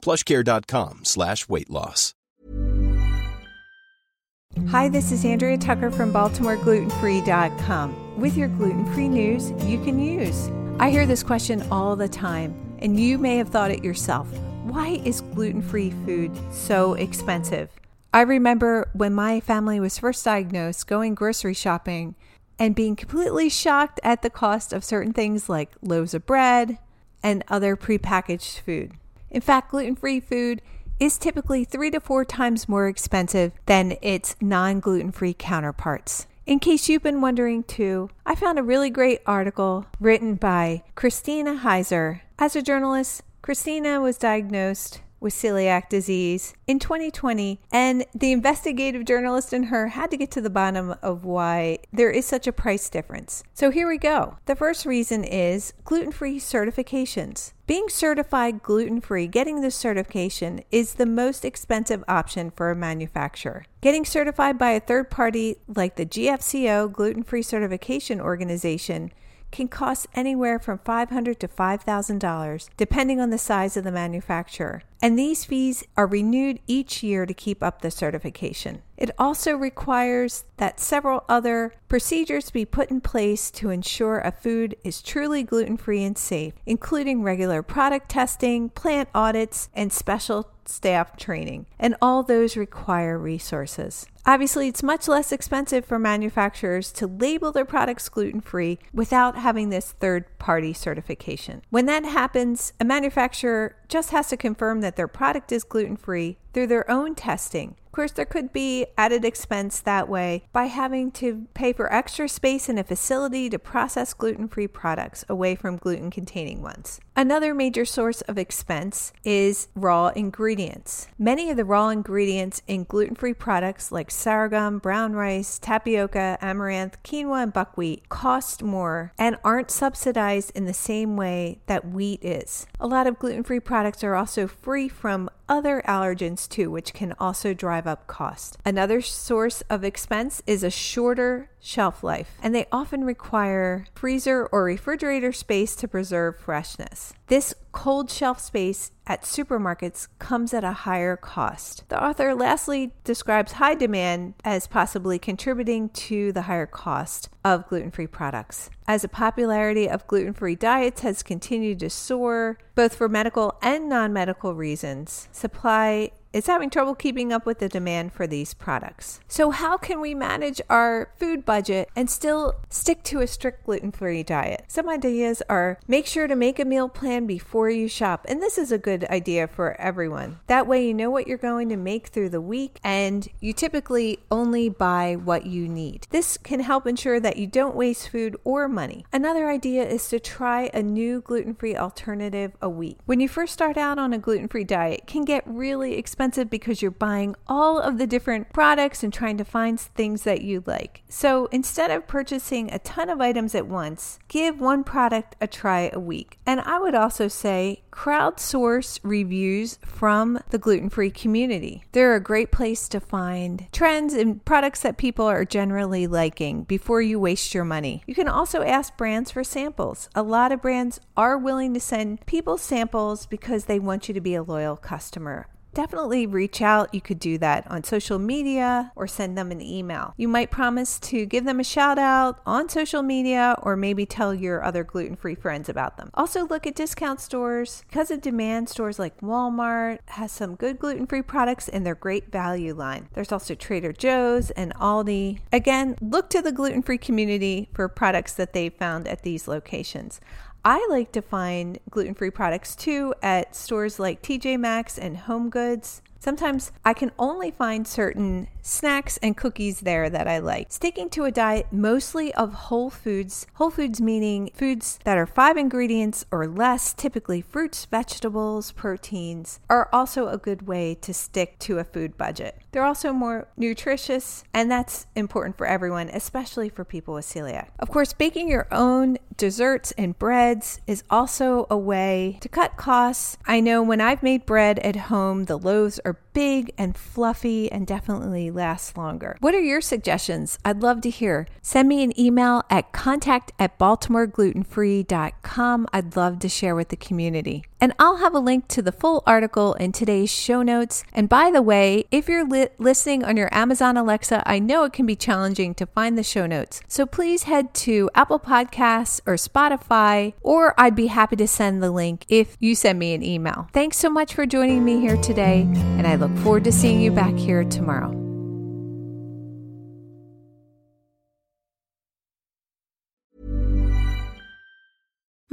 plushcare.com slash weight loss. Hi, this is Andrea Tucker from BaltimoreGlutenFree.com with your gluten-free news you can use. I hear this question all the time, and you may have thought it yourself. Why is gluten-free food so expensive? I remember when my family was first diagnosed going grocery shopping and being completely shocked at the cost of certain things like loaves of bread and other prepackaged food. In fact, gluten free food is typically three to four times more expensive than its non gluten free counterparts. In case you've been wondering too, I found a really great article written by Christina Heiser. As a journalist, Christina was diagnosed with celiac disease in 2020, and the investigative journalist in her had to get to the bottom of why there is such a price difference. So here we go. The first reason is gluten free certifications. Being certified gluten free, getting this certification is the most expensive option for a manufacturer. Getting certified by a third party like the GFCO Gluten Free Certification Organization can cost anywhere from 500 to $5,000, depending on the size of the manufacturer. And these fees are renewed each year to keep up the certification. It also requires that several other procedures be put in place to ensure a food is truly gluten free and safe, including regular product testing, plant audits, and special staff training, and all those require resources. Obviously, it's much less expensive for manufacturers to label their products gluten free without having this third party certification. When that happens, a manufacturer just has to confirm that their product is gluten free through their own testing. Of course, there could be added expense that way by having to pay for extra space in a facility to process gluten free products away from gluten containing ones. Another major source of expense is raw ingredients. Many of the raw ingredients in gluten free products like sorghum, brown rice, tapioca, amaranth, quinoa, and buckwheat cost more and aren't subsidized in the same way that wheat is. A lot of gluten free products are also free from other allergens too, which can also drive up cost. Another source of expense is a shorter shelf life, and they often require freezer or refrigerator space to preserve freshness. This cold shelf space at supermarkets comes at a higher cost. The author lastly describes high demand as possibly contributing to the higher cost of gluten free products. As the popularity of gluten free diets has continued to soar, both for medical and non medical reasons, supply is having trouble keeping up with the demand for these products. So, how can we manage our food budget and still stick to a strict gluten free diet? Some ideas are make sure to make a meal plan before you shop. And this is a good idea for everyone. That way, you know what you're going to make through the week and you typically only buy what you need. This can help ensure that you don't waste food or money. Another idea is to try a new gluten free alternative a week. When you first start out on a gluten free diet, it can get really expensive expensive because you're buying all of the different products and trying to find things that you like. So instead of purchasing a ton of items at once, give one product a try a week. And I would also say crowdsource reviews from the gluten free community. They're a great place to find trends and products that people are generally liking before you waste your money. You can also ask brands for samples. A lot of brands are willing to send people samples because they want you to be a loyal customer definitely reach out. You could do that on social media or send them an email. You might promise to give them a shout out on social media or maybe tell your other gluten free friends about them. Also, look at discount stores. Because of demand, stores like Walmart has some good gluten free products in their great value line. There's also Trader Joe's and Aldi. Again, look to the gluten free community for products that they found at these locations. I like to find gluten free products too at stores like TJ Maxx and Home Goods. Sometimes I can only find certain snacks and cookies there that I like. Sticking to a diet mostly of whole foods, whole foods meaning foods that are five ingredients or less, typically fruits, vegetables, proteins, are also a good way to stick to a food budget. They're also more nutritious, and that's important for everyone, especially for people with celiac. Of course, baking your own desserts and breads is also a way to cut costs. I know when I've made bread at home, the loaves are or big and fluffy and definitely last longer. What are your suggestions? I'd love to hear. Send me an email at contact at baltimoreglutenfree.com. I'd love to share with the community. And I'll have a link to the full article in today's show notes. And by the way, if you're li- listening on your Amazon Alexa, I know it can be challenging to find the show notes. So please head to Apple Podcasts or Spotify, or I'd be happy to send the link if you send me an email. Thanks so much for joining me here today, and I look forward to seeing you back here tomorrow.